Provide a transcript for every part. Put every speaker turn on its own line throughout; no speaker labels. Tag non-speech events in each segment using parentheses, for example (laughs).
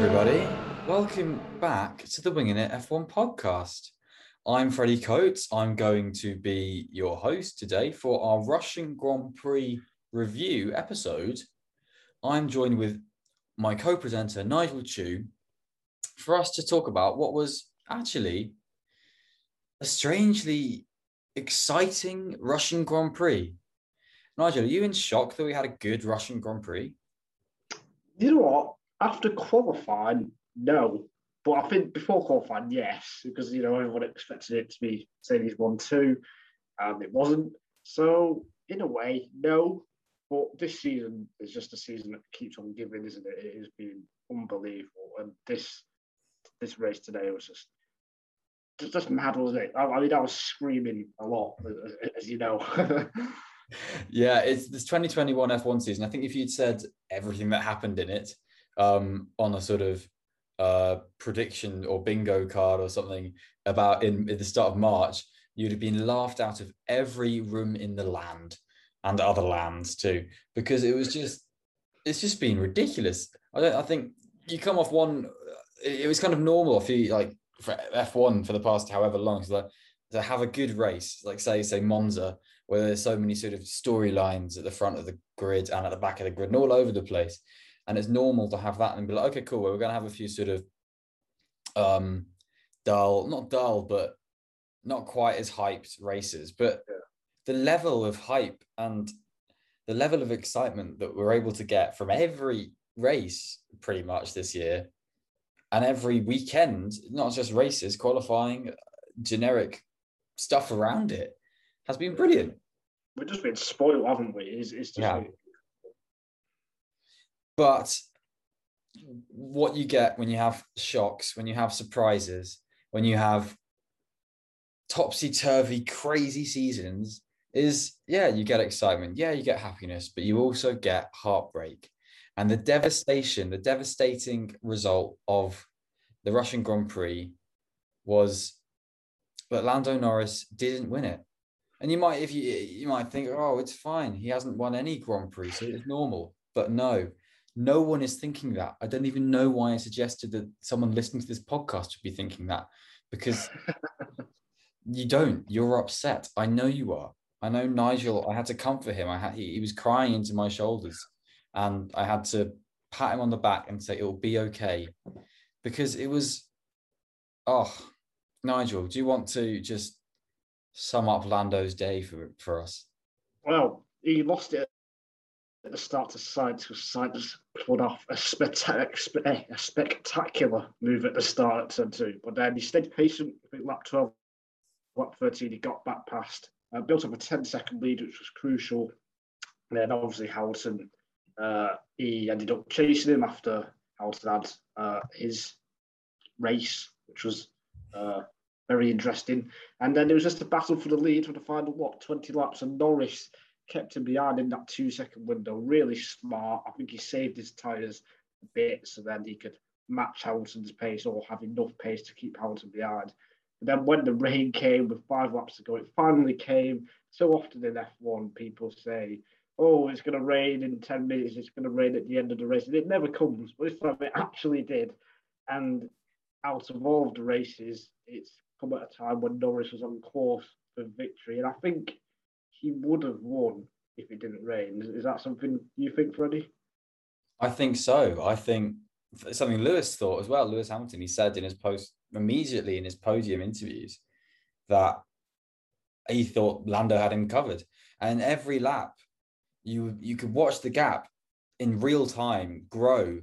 everybody. Welcome back to the Winging It F1 podcast. I'm Freddie Coates. I'm going to be your host today for our Russian Grand Prix review episode. I'm joined with my co presenter, Nigel Chu, for us to talk about what was actually a strangely exciting Russian Grand Prix. Nigel, are you in shock that we had a good Russian Grand Prix?
You know what? After qualifying, no. But I think before qualifying, yes, because you know everyone expected it to be Mercedes one two, and um, it wasn't. So in a way, no. But this season is just a season that keeps on giving, isn't it? It has been unbelievable, and this this race today was just just, just mad, wasn't it? I, I mean, I was screaming a lot, as, as you know. (laughs)
yeah, it's this 2021 F1 season. I think if you'd said everything that happened in it um, on a sort of uh, prediction or bingo card or something about in, the start of March, you'd have been laughed out of every room in the land and other lands too, because it was just it's just been ridiculous. I don't. I think you come off one. It was kind of normal for you, like for F1 for the past however long. So like, to have a good race, like say say Monza, where there's so many sort of storylines at the front of the grid and at the back of the grid and all over the place. And it's normal to have that and be like, okay, cool. Well, we're going to have a few sort of um, dull, not dull, but not quite as hyped races. But yeah. the level of hype and the level of excitement that we're able to get from every race pretty much this year and every weekend, not just races, qualifying, generic stuff around it has been brilliant.
We've just been spoiled, haven't we? It's, it's just yeah.
But what you get when you have shocks, when you have surprises, when you have topsy turvy, crazy seasons, is yeah, you get excitement. Yeah, you get happiness, but you also get heartbreak. And the devastation, the devastating result of the Russian Grand Prix was that Lando Norris didn't win it. And you might, if you you might think, oh, it's fine. He hasn't won any Grand Prix, so it's normal. But no, no one is thinking that. I don't even know why I suggested that someone listening to this podcast should be thinking that, because (laughs) you don't. You're upset. I know you are. I know Nigel. I had to comfort him. I had he, he was crying into my shoulders, and I had to pat him on the back and say it will be okay, because it was. Oh, Nigel, do you want to just sum up Lando's day for, for us?
Well, he lost it at the start to Sainz, because Sainz pulled off a, spectac- eh, a spectacular move at the start at turn two. But then he stayed patient. I think lap 12, lap 13, he got back past, uh, built up a 10 second lead, which was crucial. And then obviously Hamilton, uh, he ended up chasing him after Hamilton had uh, his race, which was uh, very interesting. And then it was just a battle for the lead for the final, what, 20 laps. And Norris kept him behind in that two second window. Really smart. I think he saved his tyres a bit so then he could match Hamilton's pace or have enough pace to keep Hamilton behind. But then when the rain came with five laps to go, it finally came. So often in F1, people say, oh, it's going to rain in 10 minutes, it's going to rain at the end of the race. And it never comes, but this time it actually did. And out of all of the races, it's come at a time when Norris was on course for victory. And I think he would have won if it didn't rain. Is, that something you think, Freddie?
I think so. I think something Lewis thought as well. Lewis Hamilton, he said in his post immediately in his podium interviews that he thought Lando had him covered. And every lap, you you could watch the gap in real time grow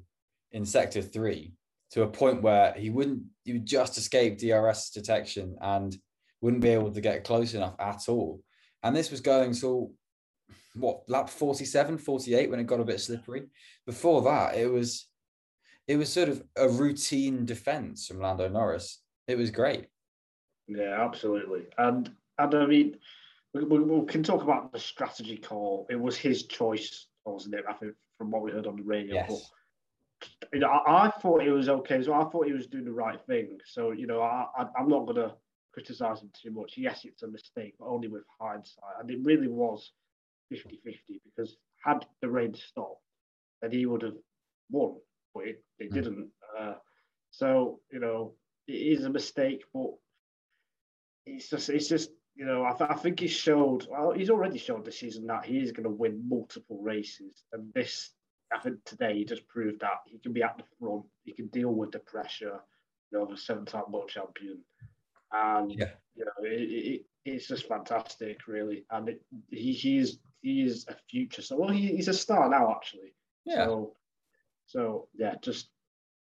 in sector three to a point where he wouldn't he would just escape DRS detection and wouldn't be able to get close enough at all. And this was going till what lap 47, 48 when it got a bit slippery. Before that, it was it was sort of a routine defense from Lando Norris. It was great.
Yeah, absolutely. And and I mean, we, we, we can talk about the strategy call. It was his choice, wasn't it? I think from what we heard on the radio. Yes. But you know, I, I, thought it was okay. So I thought he was doing the right thing. So you know, I, I am not going to criticize him too much. Yes, it's a mistake, but only with hindsight. And it really was 50-50 because had the rain stopped, then he would have won. but it, it mm. didn't. Uh, so you know, it is a mistake, but it's just it's just you know I, th- I think he showed well he's already showed this season that he is going to win multiple races, and this I think today he just proved that he can be at the front, he can deal with the pressure. You know, of a seven-time world champion, and yeah. you know it, it, it's just fantastic, really. And it, he he is he is a future. So well, he, he's a star now, actually.
Yeah.
So, so yeah, just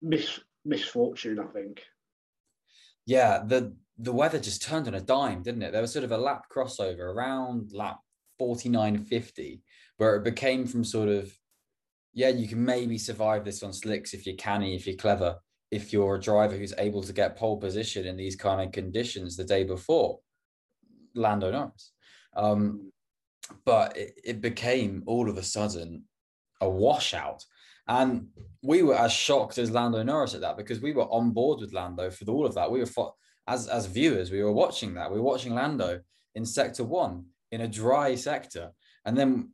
mis misfortune, I think.
Yeah, the the weather just turned on a dime, didn't it? There was sort of a lap crossover around lap 49.50, where it became from sort of, yeah, you can maybe survive this on slicks if you're canny, if you're clever, if you're a driver who's able to get pole position in these kind of conditions the day before, Lando Norris. Um, but it, it became all of a sudden a washout. And we were as shocked as Lando Norris at that because we were on board with Lando for all of that. We were as as viewers, we were watching that. We were watching Lando in sector one in a dry sector, and then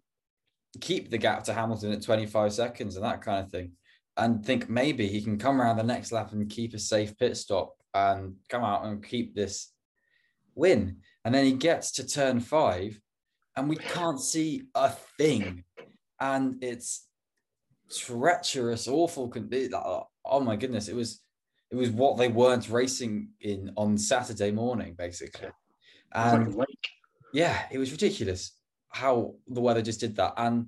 keep the gap to Hamilton at 25 seconds and that kind of thing. And think maybe he can come around the next lap and keep a safe pit stop and come out and keep this win. And then he gets to turn five and we can't see a thing. And it's treacherous, awful. Uh, oh my goodness, it was it was what they weren't racing in on Saturday morning, basically. And like yeah, it was ridiculous how the weather just did that. And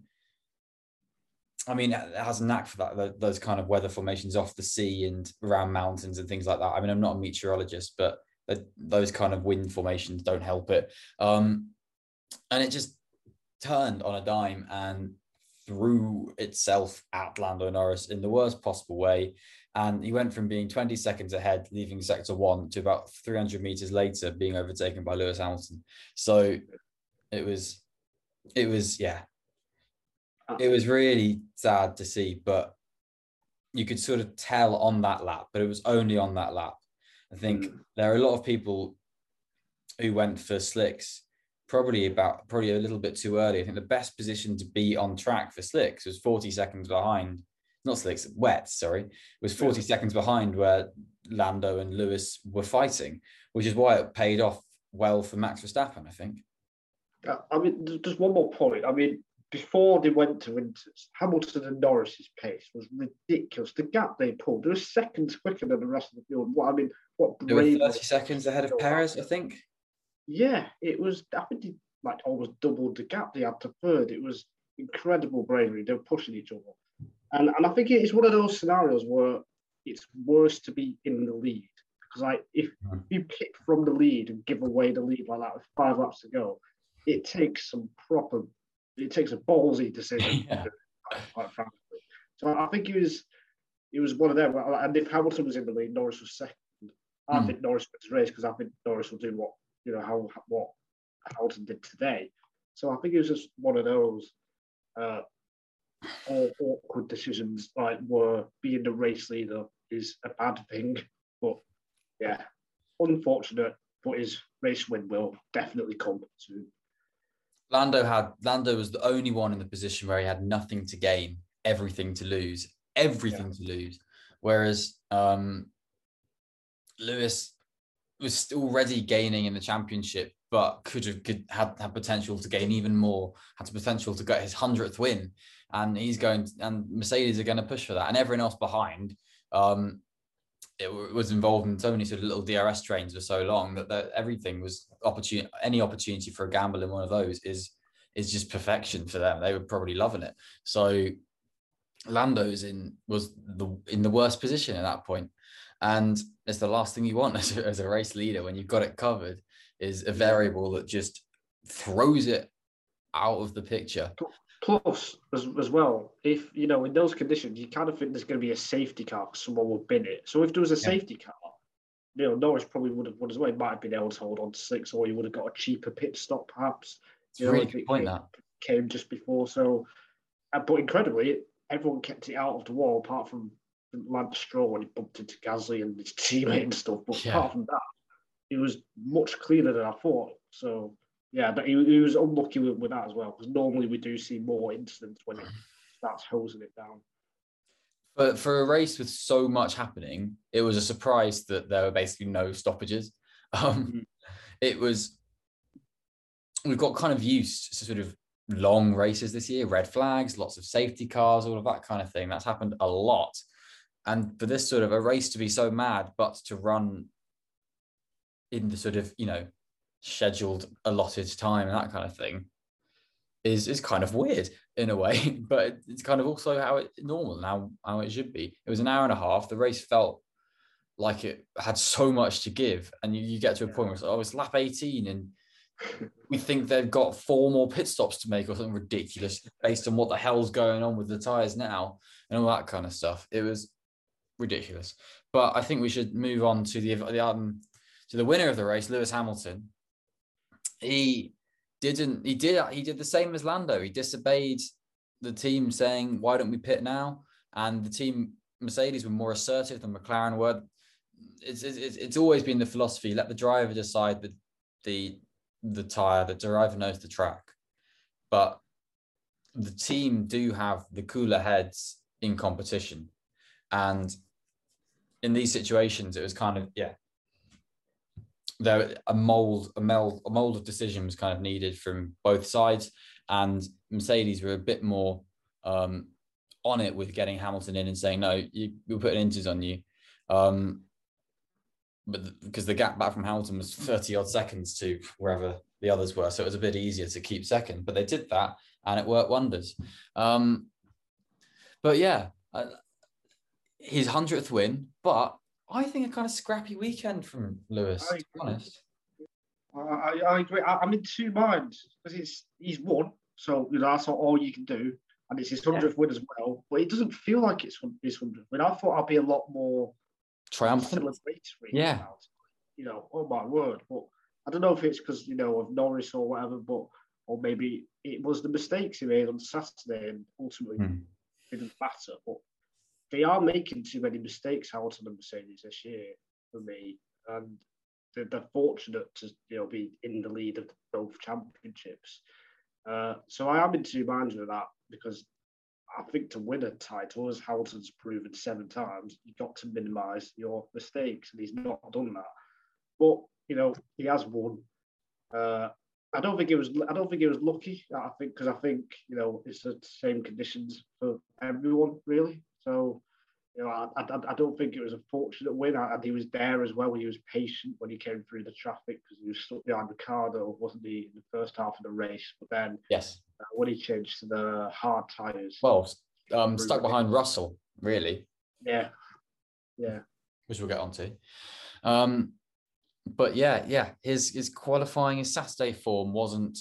I mean, it has a knack for that, those kind of weather formations off the sea and around mountains and things like that. I mean, I'm not a meteorologist, but those kind of wind formations don't help it. Um, and it just turned on a dime and threw itself at Lando Norris in the worst possible way. And he went from being 20 seconds ahead, leaving sector one, to about 300 meters later being overtaken by Lewis Hamilton. So it was, it was, yeah, it was really sad to see, but you could sort of tell on that lap, but it was only on that lap. I think mm. there are a lot of people who went for slicks probably about probably a little bit too early. I think the best position to be on track for slicks was 40 seconds behind, not slicks, wet, sorry, was 40 seconds behind where Lando and Lewis were fighting, which is why it paid off well for Max Verstappen, I think.
I mean, just one more point. I mean, before they went to winters, Hamilton and Norris's pace was ridiculous. The gap they pulled, they were seconds quicker than the rest of the field. What I mean, what
they were 30 seconds ahead of Perez, I think.
Yeah, it was. I think he like almost doubled the gap they had to third. It was incredible bravery. They were pushing each other, and and I think it is one of those scenarios where it's worse to be in the lead because like if mm. you pick from the lead and give away the lead like that with five laps to go, it takes some proper. It takes a ballsy decision. (laughs) yeah. quite frankly. So I think he was it was one of them. And if Hamilton was in the lead, Norris was second. I mm. think Norris wins the race because I think Norris will do what you know how what Hamilton did today. So I think it was just one of those uh, awkward decisions, like where being the race leader is a bad thing, but yeah, unfortunate. But his race win will definitely come soon.
Lando had Lando was the only one in the position where he had nothing to gain, everything to lose, everything yeah. to lose. Whereas um, Lewis was already gaining in the championship, but could have could had had potential to gain even more, had the potential to get his hundredth win, and he's going and Mercedes are going to push for that, and everyone else behind. Um, it was involved in so many sort of little DRS trains for so long that, that everything was opportunity. Any opportunity for a gamble in one of those is is just perfection for them. They were probably loving it. So Lando's in was the in the worst position at that. And it's the last thing you want (laughs) as a, as a race leader when you've got it covered is a variable that just throws it out of the picture.
Plus, as, as well, if you know in those conditions, you kind of think there's going to be a safety car because someone will bin it. So if there was a yeah. safety car, you know Norris probably would have won as well. He might have been able to hold on to six, or he would have got a cheaper pit stop, perhaps.
It's you really good point that
came just before. So, uh, but incredibly, everyone kept it out of the wall apart from Lance Stroll when he bumped into Gasly and his (laughs) teammate and stuff. But yeah. apart from that, it was much cleaner than I thought. So yeah, but he, he was unlucky with, with, that as well because normally we do see more incidents when it (sighs) starts hosing it down.
But for a race with so much happening, it was a surprise that there were basically no stoppages. (laughs) Um,
Mhm.
It was, we've got kind of used to sort of long races this year, red flags, lots of safety cars, all of that kind of thing. That's happened a lot. And for this sort of a race to be so mad, but to run in the sort of, you know, scheduled allotted time and that kind of thing is is kind of weird in a way, (laughs) but it's kind of also how it normal now how it should be. It was an hour and a half. The race felt like it had so much to give, and you, you get to a point where it's like, oh, it's lap 18, and we think they've got four more pit stops to make or something ridiculous based on what the hell's going on with the tires now and all that kind of stuff. It was ridiculous. But I think we should move on to the the um to the winner of the race, Lewis Hamilton. He didn't he did he did the same as Lando. He disobeyed the team saying, "Why don't we pit now?" And the team Mercedes were more assertive than McLaren were. It's it's, it's always been the philosophy: let the driver decide the the the tire. The driver knows the track, but the team do have the cooler heads in competition, and in these situations, it was kind of yeah. There a mold, a mold, a mold of decision was kind of needed from both sides, and Mercedes were a bit more um, on it with getting Hamilton in and saying no, you, we're putting Inters on you. Um, but because the gap back from Hamilton was 30 odd seconds to wherever the others were. So it was a bit easier to keep second, but they did that and it worked wonders. Um, but yeah, uh, his 100th win, but I think a kind of scrappy weekend from Lewis,
I
to be honest.
I, I, I agree. I, I'm in two minds because it's he's won, so you know that's all you can do, and it's his hundredth win as well. But it doesn't feel like it's his hundredth win. I thought I'd be a lot more
Triumphant.
celebratory.
Yeah.
about. You know, oh my word. But I don't know if it's because you know of Norris or whatever, but or maybe it was the mistakes he made on Saturday and ultimately
Hmm.
didn't matter. But they are making too many mistakes, Hamilton and Mercedes this year for me, and they're, they're fortunate to you know be in the lead of both championships. Uh, so I am in two minds with that because I think to win a title, as Hamilton's proven seven times, you've got to minimise your mistakes, and he's not done that. But you know he has won. Uh, I don't think it was. I don't think it was lucky. I think because I think you know it's the same conditions for everyone really. So you know I, I, I don't think it was a fortunate win. I, and he was there as well. He was patient when he came through the traffic because he was stuck behind Ricciardo, wasn't he, in the first half of the race? But then
Yes.
uh, when he changed to the hard tires,
Well, um, stuck behind Russell, really.
yeah, yeah,
which we'll get onto. Um, but yeah, yeah, his his qualifying, his Saturday form wasn't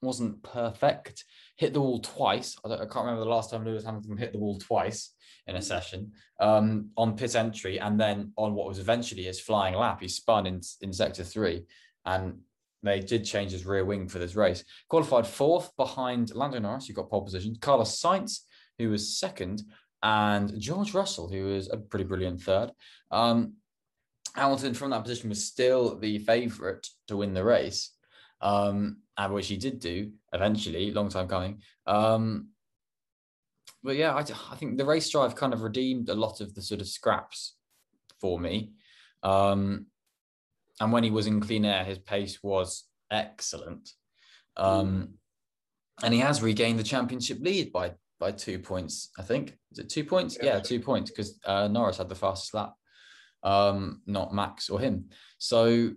wasn't perfect. Hit the wall twice. I, don't, I can't remember the last time Lewis Hamilton hit the wall twice in a session um, on pit entry, and then on what was eventually his flying lap, he spun in in sector three, and they did change his rear wing for this race. Qualified fourth behind Lando Norris, who got pole position. Carlos Sainz, who was second, and George Russell, who was a pretty brilliant third. Um, Hamilton from that position was still the favourite to win the race, um, which he did do eventually, long time coming. Um, but yeah, I, I think the race drive kind of redeemed a lot of the sort of scraps for me. Um, and when he was in clean air, his pace was excellent. Um, and he has regained the championship lead by by two points, I think. Is it two points?
Yeah.
Yeah, two points because uh, Norris had the fastest lap, um, not Max or him. So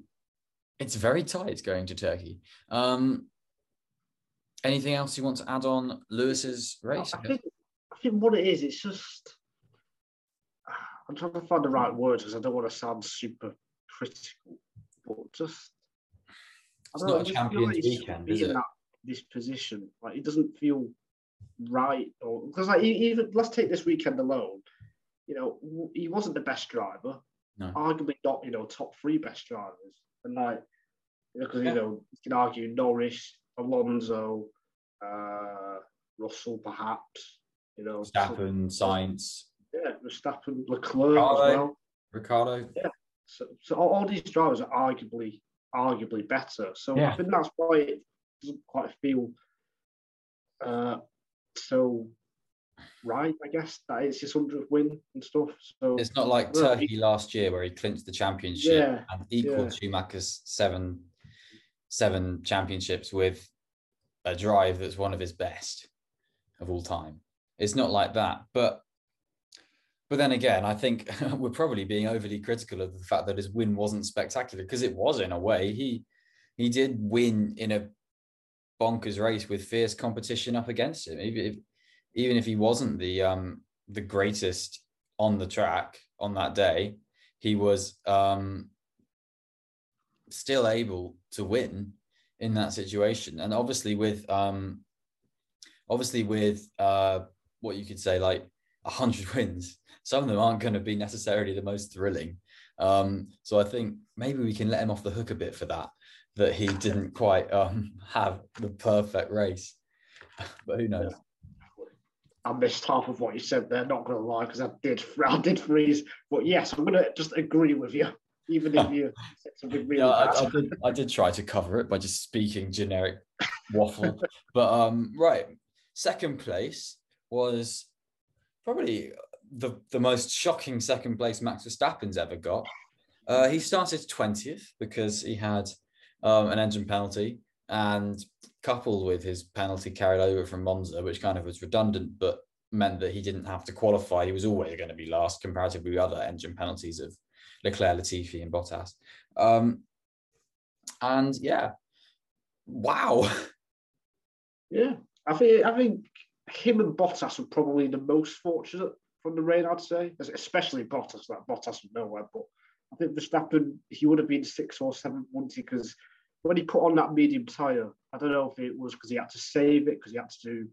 it's very tight going to Turkey. Um, anything else you want to add on Lewis's race?
I think I think what it is, it's just (sighs) I'm trying to find the right words because I don't want to sound super critical, but just
It's
I
not a
just feel
Champions weekend, is
in
it?
That, this position, like it doesn't feel right, or because like even let's take this weekend alone. You know, he wasn't the best driver,
No.
arguably not you know top three best drivers, and like because
Yeah.
you know you can argue Norris, Alonso, uh, Russell perhaps, you know, so-
Stappen, Sainz,
yeah, Verstappen, Leclerc
Ricciardo.
as well.
Ricciardo.
So, so all, all these drivers are arguably arguably better. So
Yeah.
I think that's why it doesn't quite feel uh, so right, I guess. That it's his 100th win and stuff. So
It's not like
Well,
Turkey last year where he clinched the championship
Yeah,
and equaled
yeah.
Schumacher's seven seven championships with a drive that's one of his best of all time. It's not like that, but but then again, I think (laughs) we're probably being overly critical of the fact that his win wasn't spectacular because it was in a way. He he did win in a bonkers race with fierce competition up against him. Even if even if he wasn't the um the greatest on the track on that day, he was um still able to win in that situation. And obviously with um obviously with uh what you could say like a hundred (laughs) wins, some of them aren't going to be necessarily the most thrilling. Um, so I think maybe we can let him off the hook a bit for that, that he didn't quite um (laughs) have the perfect race. (laughs) But who knows?
I missed half of what you said there. Not gonna lie, because I did I did freeze. But yes, I'm gonna just agree with you, even if you said something really
Yeah, I. I did. I did try to cover it by just speaking generic waffle, but um, right. Second place was probably the the most shocking second place Max Verstappen's ever got. Uh, he started twentieth because he had um, an engine penalty, and coupled with his penalty carried over from Monza, which kind of was redundant, but meant that he didn't have to qualify. He was always going to be last comparatively with other engine penalties of Leclerc, Latifi, and Bottas. Um, and yeah, wow. (laughs)
Yeah, I think I think him and Bottas were probably the most fortunate from the rain. I'd say, especially Bottas. Like Bottas was nowhere, but I think Verstappen he would have been six or seven, wouldn't he? Because when he put on that medium tire, I don't know if it was because he had to save it because he had to do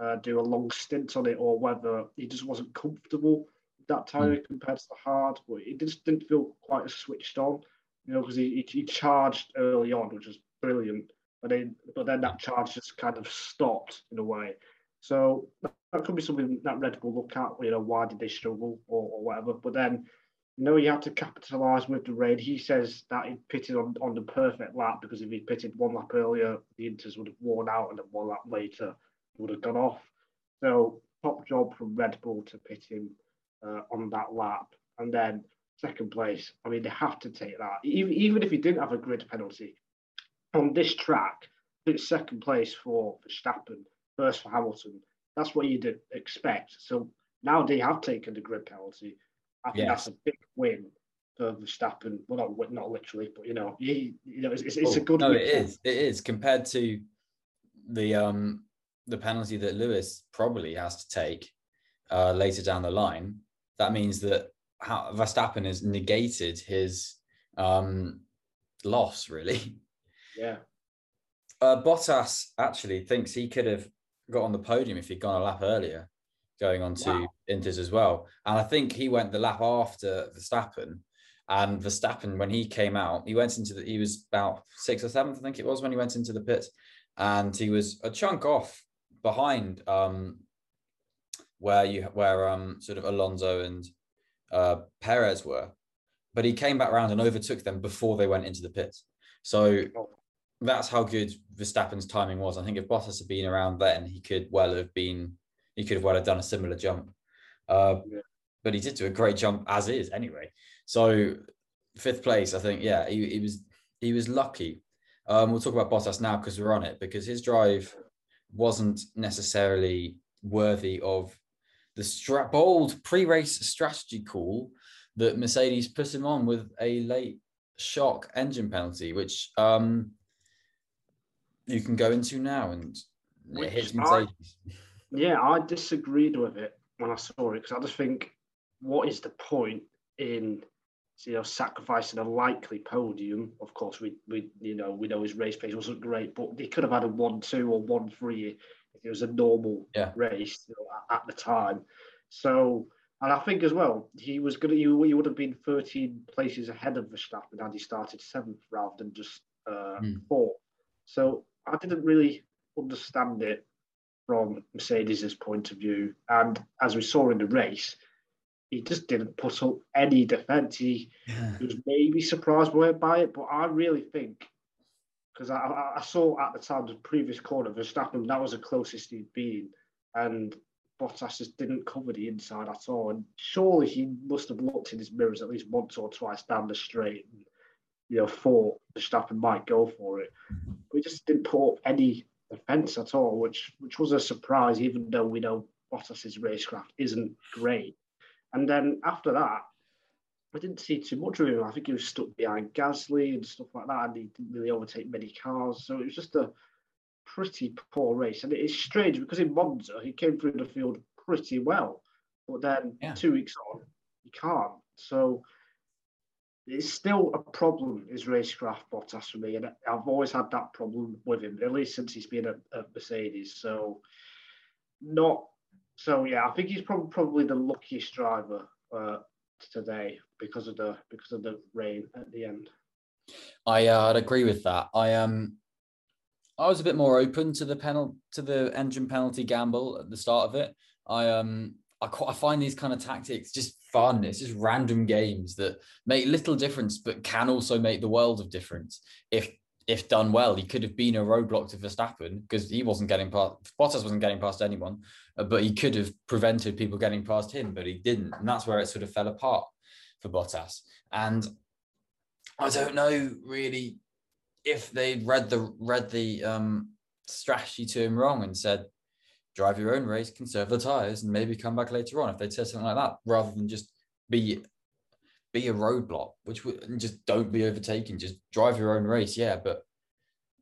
uh, do a long stint on it, or whether he just wasn't comfortable with that tire compared to the hard. But it just didn't feel quite as switched on, you know, because he, he he charged early on, which was brilliant. But then, but then that charge just kind of stopped in a way. So that could be something that Red Bull look at. You know, why did they struggle or, or whatever? But then, you know, you have to capitalise with the rain. He says that he pitted on, on the perfect lap because if he pitted one lap earlier, the Inters would have worn out, and then one lap later, would have gone off. So top job from Red Bull to pit him uh, on that lap, and then second place. I mean, they have to take that. Even even if he didn't have a grid penalty on this track, it's second place for Verstappen, first for Hamilton. That's what you'd expect. So now they have taken the grid penalty. I think
Yes.
that's a big win for Verstappen. Well, not not literally, but you know, he, you know, it's, it's, it's a
Oh,
good.
No,
win
it is. It is compared to the um the penalty that Lewis probably has to take uh, later down the line. That means that how Verstappen has negated his um loss really.
Yeah,
Uh, Bottas actually thinks he could have got on the podium if he'd gone a lap earlier, going on to
Wow.
Inters as well. And I think he went the lap after Verstappen. And Verstappen, when he came out, he went into the, he was about sixth or seventh, I think it was, when he went into the pit. And he was a chunk off behind um, where you where um sort of Alonso and uh, Perez were. But he came back around and overtook them before they went into the pit. So
Oh.
That's how good Verstappen's timing was. I think if Bottas had been around then, he could well have been, he could have well have done a similar jump. Uh,
Yeah.
But he did do a great jump as is anyway. So fifth place, I think, yeah, he, he was he was lucky. Um, we'll talk about Bottas now because we're on it because his drive wasn't necessarily worthy of the stra- bold pre-race strategy call that Mercedes put him on with a late shock engine penalty, which um, you can go into now and
Which
hits
I-. (laughs) Yeah, I disagreed with it when I saw it because I just think, what is the point in you know sacrificing a likely podium? Of course, we we you know we know his race pace wasn't great, but he could have had a one two or one three if it was a normal
Yeah.
race you know, at, the time. So, and I think as well he was gonna he, he would have been thirteen places ahead of Verstappen had he started seventh rather than just uh,
Hmm.
fourth. So I didn't really understand it from Mercedes's point of view. And as we saw in the race, he just didn't put up any defence. He, he was maybe surprised by it, by it, but I really think because I, I, I saw at the time the previous corner Verstappen that was the closest he'd been, and Bottas just didn't cover the inside at all. And surely he must have looked in his mirrors at least once or twice down the straight and, you know, thought Verstappen might go for it. But he just didn't put up any defence at all, which which was a surprise, even though we know Bottas's racecraft isn't great. And then after that, I didn't see too much of him. I think he was stuck behind Gasly and stuff like that, and he didn't really overtake many cars. So it was just a pretty poor race. And it is strange because in Monza, he came through the field pretty well. But then yeah. two weeks on, he can't. So it's still a problem, is racecraft, Bottas, for me. And I've always had that problem with him, at least since he's been at, at Mercedes. So, not. So, yeah, I think he's probably, probably the luckiest driver uh, today because of the because of the rain at the end.
I uh, I'd agree with that. I um I was a bit more open to the penalty to the engine penalty gamble at the start of it. I um I I find these kind of tactics just fun. It's just random games that make little difference, but can also make the world of difference if if done well. He could have been a roadblock to Verstappen because he wasn't getting past Bottas wasn't getting past anyone, uh, but he could have prevented people getting past him, but he didn't, and that's where it sort of fell apart for Bottas. And I don't know really if they'd read the read the um, strategy to him wrong and said, drive your own race, conserve the tires, and maybe come back later on. If they'd said something like that, rather than just be be a roadblock, which would and just don't be overtaken. Just drive your own race, yeah, but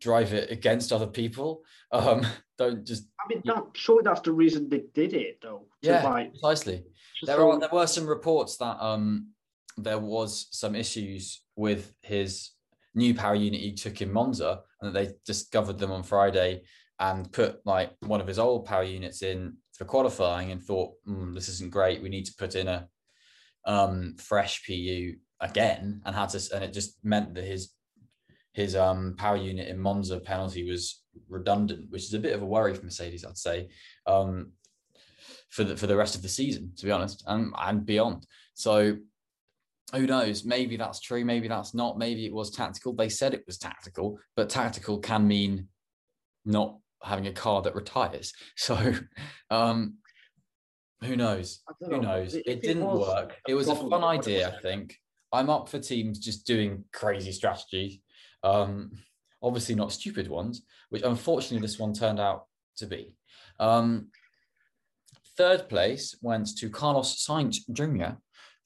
drive it against other people. (laughs) Um, don't just.
I mean, that, surely that's the reason they did it, though.
Yeah, like, precisely. There so... are there were some reports that um there was some issues with his new power unit he took in Monza, and that they discovered them on Friday and put like one of his old power units in for qualifying and thought, mm, this isn't great. We need to put in a um, fresh PU again, and had to, and it just meant that his his um, power unit in Monza penalty was redundant, which is a bit of a worry for Mercedes, I'd say, um, for the for the rest of the season, to be honest, and and beyond. So who knows? Maybe that's true. Maybe that's not. Maybe it was tactical. They said it was tactical, but tactical can mean not having a car that retires. (laughs) So, um, who knows? Who knows? It, it didn't work. It was a fun idea, I think. I'm up for teams just doing crazy strategies. Um, obviously not stupid ones, which unfortunately this one turned out to be. Um, third place went to Carlos Sainz Jr.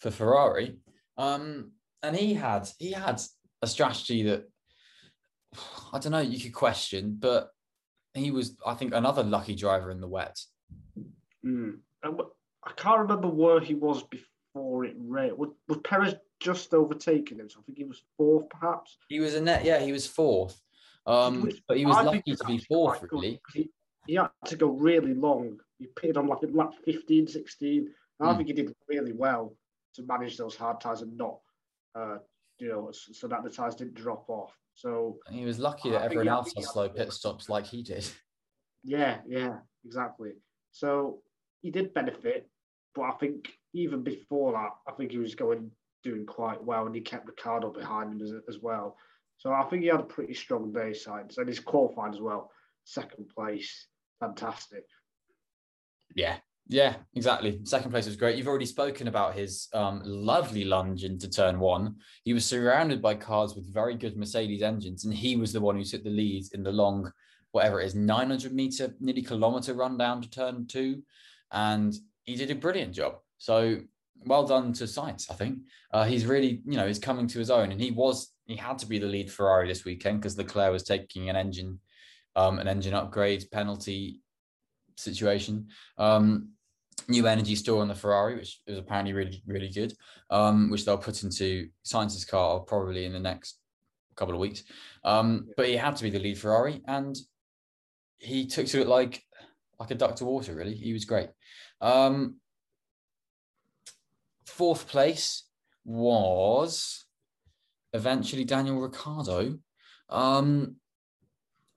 for Ferrari, um, and he had he had a strategy that (sighs) I don't know you could question, but he was I think another lucky driver in the wet.
Mm. I can't remember where he was before it rained. Was, was Perez just overtaking him? So I think he was fourth, perhaps.
He was a net, yeah, he was fourth. Um, but he was I lucky to be fourth, really.
He, he, had to go really long. He pitted on like lap 15, 16. I mm. think he did really well to manage those hard tires and not, uh, you know, so that the tires didn't drop off. So
he was lucky that I everyone else had slow pit stops like he did. (laughs)
Yeah, yeah, exactly. So he did benefit, but I think even before that, I think he was going doing quite well, and he kept Ricciardo behind him as, as well. So I think he had a pretty strong day side, and he's qualified as well, second place, fantastic.
Yeah, yeah, exactly. Second place was great. You've already spoken about his um, lovely lunge into turn one. He was surrounded by cars with very good Mercedes engines, and he was the one who took the lead in the long, whatever it is, 900 meter, nearly kilometer run down to turn two. And he did a brilliant job. So well done to Sainz, I think. Uh, he's really, you know, he's coming to his own, and he was, he had to be the lead Ferrari this weekend because Leclerc was taking an engine, um, an engine upgrade penalty situation. Um, new energy store on the Ferrari, which is apparently really, really good, um, which they'll put into Sainz's car probably in the next couple of weeks. Um, but he had to be the lead Ferrari, and he took to it like like a duck to water. Really, he was great. Um, fourth place was eventually Daniel Ricciardo. Um,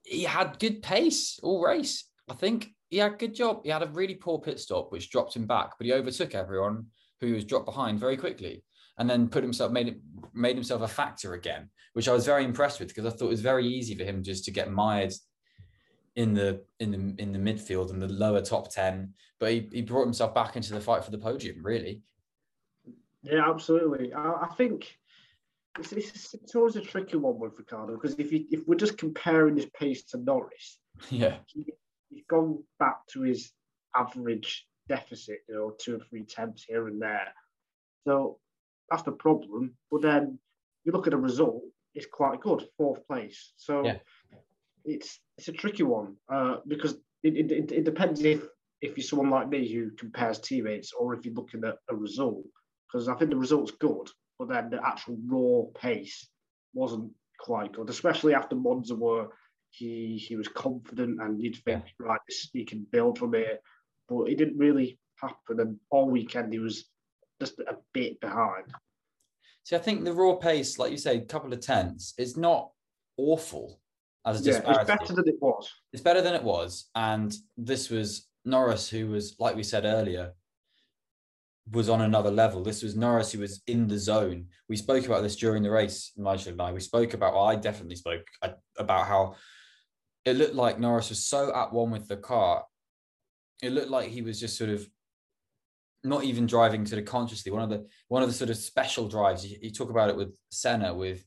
he had good pace all race. I think he had a good job. He had a really poor pit stop, which dropped him back, but he overtook everyone who was dropped behind very quickly, and then put himself made it made himself a factor again, which I was very impressed with because I thought it was very easy for him just to get mired in the in the in the midfield and the lower top ten, but he, he brought himself back into the fight for the podium. Really.
Yeah, absolutely. I, I think it's, it's, it's, always a tricky one with Ricciardo because if you, if we're just comparing his pace to Norris, (laughs)
yeah,
he, he's gone back to his average deficit, you know, two or three tenths here and there. So that's the problem. But then you look at the result, it's quite good, fourth place. So yeah. it's it's a tricky one uh, because it, it, it depends if if you're someone like me who compares teammates or if you're looking at a result. Because I think the result's good, but then the actual raw pace wasn't quite good, especially after Monza where he he was confident and you'd think, yeah. right, he can build from here. But it didn't really happen. And all weekend he was just a bit behind.
See, I think the raw pace, like you say, a couple of tenths, is not awful
as a yeah, It's better than it was.
It's better than it was. And this was Norris, who was, like we said earlier, was on another level. This was Norris who was in the zone. We spoke about this during the race, Nigel and I. We spoke about, well, I definitely spoke about how it looked like Norris was so at one with the car. It looked like he was just sort of not even driving sort of consciously. One of the one of the sort of special drives you, you talk about it with Senna, with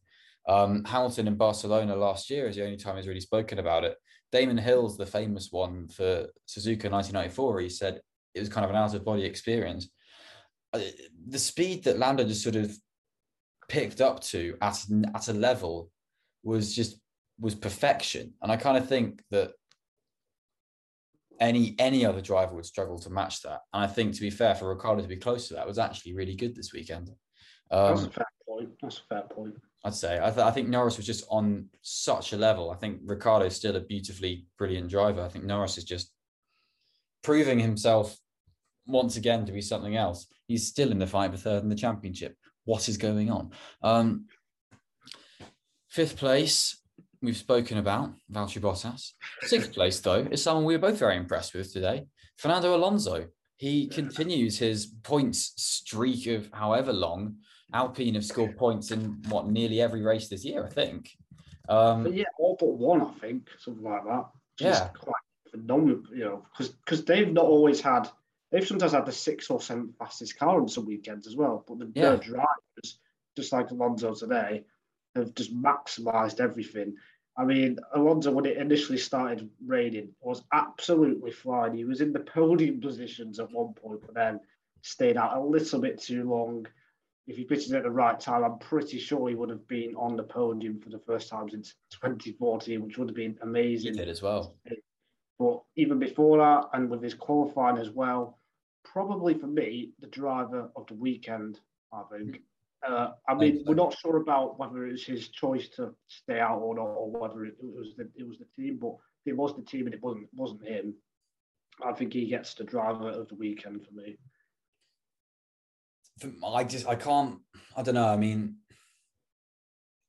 um, Hamilton in Barcelona last year is the only time he's really spoken about it. Damon Hill's the famous one for Suzuka 1994. He said it was kind of an out of body experience. Uh, the speed that Lando just sort of picked up to at at a level was just was perfection, and I kind of think that any any other driver would struggle to match that. And I think, to be fair, for Ricciardo to be close to that was actually really good this weekend.
Um, That's a fair point. That's a fair point.
I'd say. I, th- I think Norris was just on such a level. I think Ricciardo is still a beautifully brilliant driver. I think Norris is just proving himself once again to be something else. He's still in the fight for third in the championship. What is going on? Um, fifth place, we've spoken about, Valtteri Bottas. Sixth place, though, is someone we were both very impressed with today, Fernando Alonso. He continues his points streak of however long. Alpine have scored points in what nearly every race this year, I think.
Um, but yeah, all but one, I think, something like that.
Just yeah,
quite phenomenal, you know, because because they've not always had. They've sometimes had the sixth or seventh fastest car on some weekends as well. But the yeah. drivers, just like Alonso today, have just maximised everything. I mean, Alonso, when it initially started raining, was absolutely flying. He was in the podium positions at one point, but then stayed out a little bit too long. If he pitches at the right time, I'm pretty sure he would have been on the podium for the first time since 2014, which would have been amazing.
He did as well.
But even before that, and with his qualifying as well, probably for me, the driver of the weekend, I think. Uh, I mean, we're not sure about whether it was his choice to stay out or not, or whether it, was the it was the team. But if it was the team and it wasn't wasn't him, I think he gets the driver of the weekend for me.
I just I can't I don't know. I mean,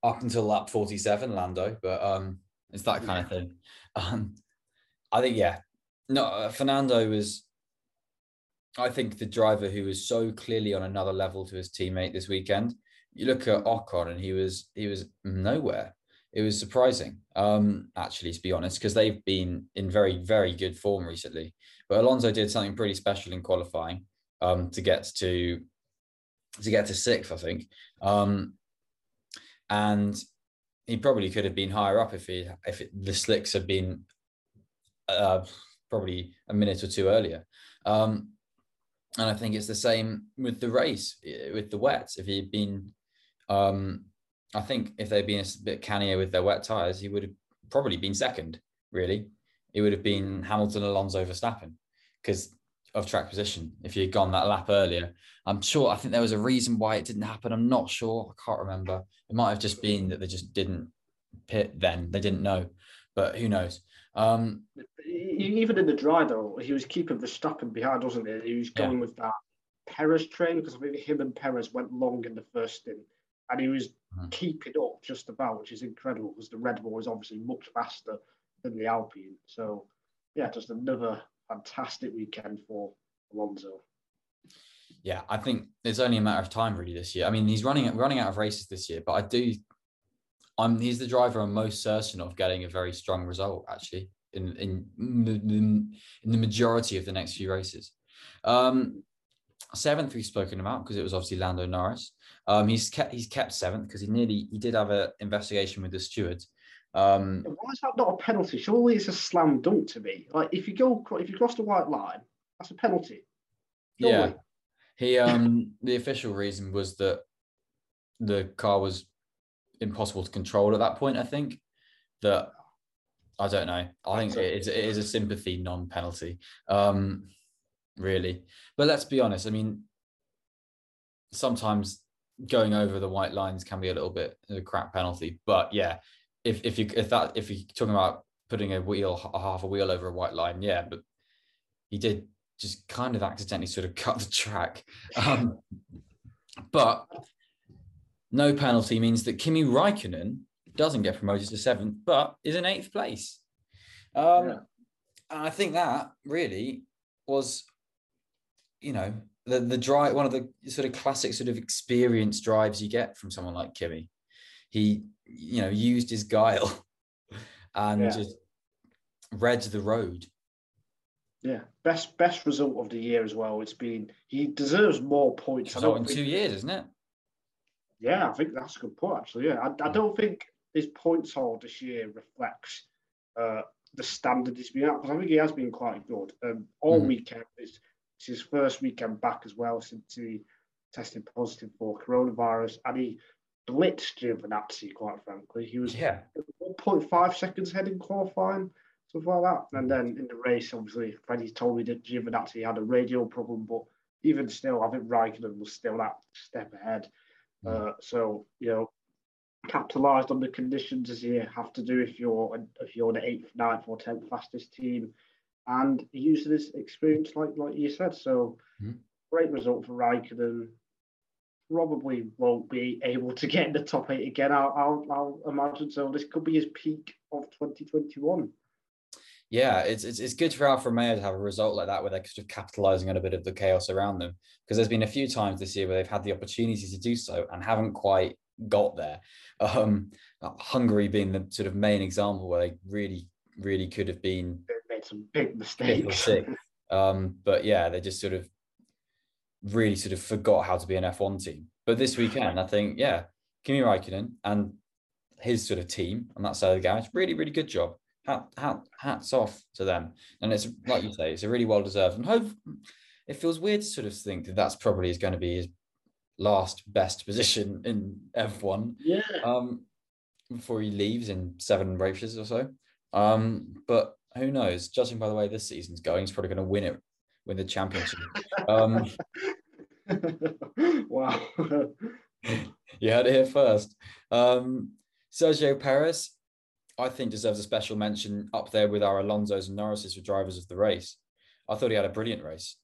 up until lap forty seven, Lando, but um, it's that kind of thing. Um, I think yeah, no, uh, Fernando was I think the driver who was so clearly on another level to his teammate this weekend. You look at Ocon, and he was he was nowhere. It was surprising, um, actually, to be honest, because they've been in very very good form recently. But Alonso did something pretty special in qualifying um, to get to to get to sixth, I think, um, and he probably could have been higher up if he if it, the slicks had been uh, probably a minute or two earlier. Um, and I think it's the same with the race eh, with the wets. If he'd been, um, I think if they'd been a bit cannier with their wet tires, he would have probably been second. Really, it would have been Hamilton, Alonso, Verstappen because of track position. If you'd gone that lap earlier, I'm sure. I think there was a reason why it didn't happen. I'm not sure. I can't remember. It might have just been that they just didn't pit then. They didn't know, but who knows? Um,
even in the dry though, he was keeping Verstappen behind, wasn't he? He was going yeah. with that Perez train because I think him and Perez went long in the first stint, and he was mm-hmm. keeping up just about, which is incredible because the Red Bull is obviously much faster than the Alpine. So, yeah, just another fantastic weekend for Alonso.
Yeah, I think it's only a matter of time really this year. I mean, he's running running out of races this year, but I do I'm he's the driver I'm most certain of getting a very strong result actually in in in the majority of the next few races. Um, seventh we've spoken about because it was obviously Lando Norris. Um, he's kept he's kept seventh because he nearly he did have an investigation with the stewards. Um,
Why is that not a penalty? Surely it's a slam dunk to me. Like if you go if you cross the white line, that's a penalty.
Surely. Yeah, he um the official reason was that the car was impossible to control at that point. I think that I don't know. I think it is, it is a sympathy non-penalty, um, really. But let's be honest. I mean, sometimes going over the white lines can be a little bit a crap penalty. But yeah, if if you if that if you're talking about putting a wheel a half a wheel over a white line, yeah, but he did just kind of accidentally sort of (laughs) cut the track. Um, but no penalty means that Kimi Raikkonen doesn't get promoted to seventh, but is in eighth place. Um, yeah. And I think that really was, you know, the the drive one of the sort of classic sort of experience drives you get from someone like Kimi. He, you know, used his guile (laughs) and yeah. just read the road.
Yeah, best best result of the year as well. It's been he deserves more points.
Result in two years, isn't it?
Yeah, I think that's a good point. Actually, yeah, I, I don't think his points haul this year reflects uh, the standard he's been at because I think he has been quite good. Um, all mm weekend, it's, it's, his first weekend back as well since he tested positive for coronavirus, and he blitzed Giovinazzi. Quite frankly, he was
yeah
1.5 seconds ahead in qualifying, stuff like that. And then in the race, obviously, Freddie told me that Giovinazzi had a radial problem, but even still, I think Raikkonen was still that step ahead. Mm. Uh, so you know, capitalised on the conditions as you have to do if you're if you're the eighth, ninth, or tenth fastest team, and using this experience like like you said. So mm. great result for Raikkonen. Probably won't be able to get in the top eight again. I'll, I'll, I'll imagine so. This could be his peak of 2021
yeah, it's, it's it's good for Alfa Romeo to have a result like that where they're sort of capitalizing on a bit of the chaos around them. Because there's been a few times this year where they've had the opportunity to do so and haven't quite got there. Um, Hungary being the sort of main example where they really, really could have been
they made some big mistakes.
um, but yeah, they just sort of really sort of forgot how to be an F1 team. But this weekend, I think, yeah, Kimi Raikkonen and his sort of team on that side of the garage, really, really good job hat, hat, hats off to them. And it's like you say, it's a really well deserved. And hope it feels weird to sort of think that that's probably is going to be his last best position in F1.
Yeah.
Um, before he leaves in seven races or so. Um, but who knows? Judging by the way this season's going, he's probably going to win it, win the championship. Um, (laughs)
wow. (laughs)
you heard it here first. Um, Sergio Perez, I think deserves a special mention up there with our Alonso's and Norris's for drivers of the race. I thought he had a brilliant race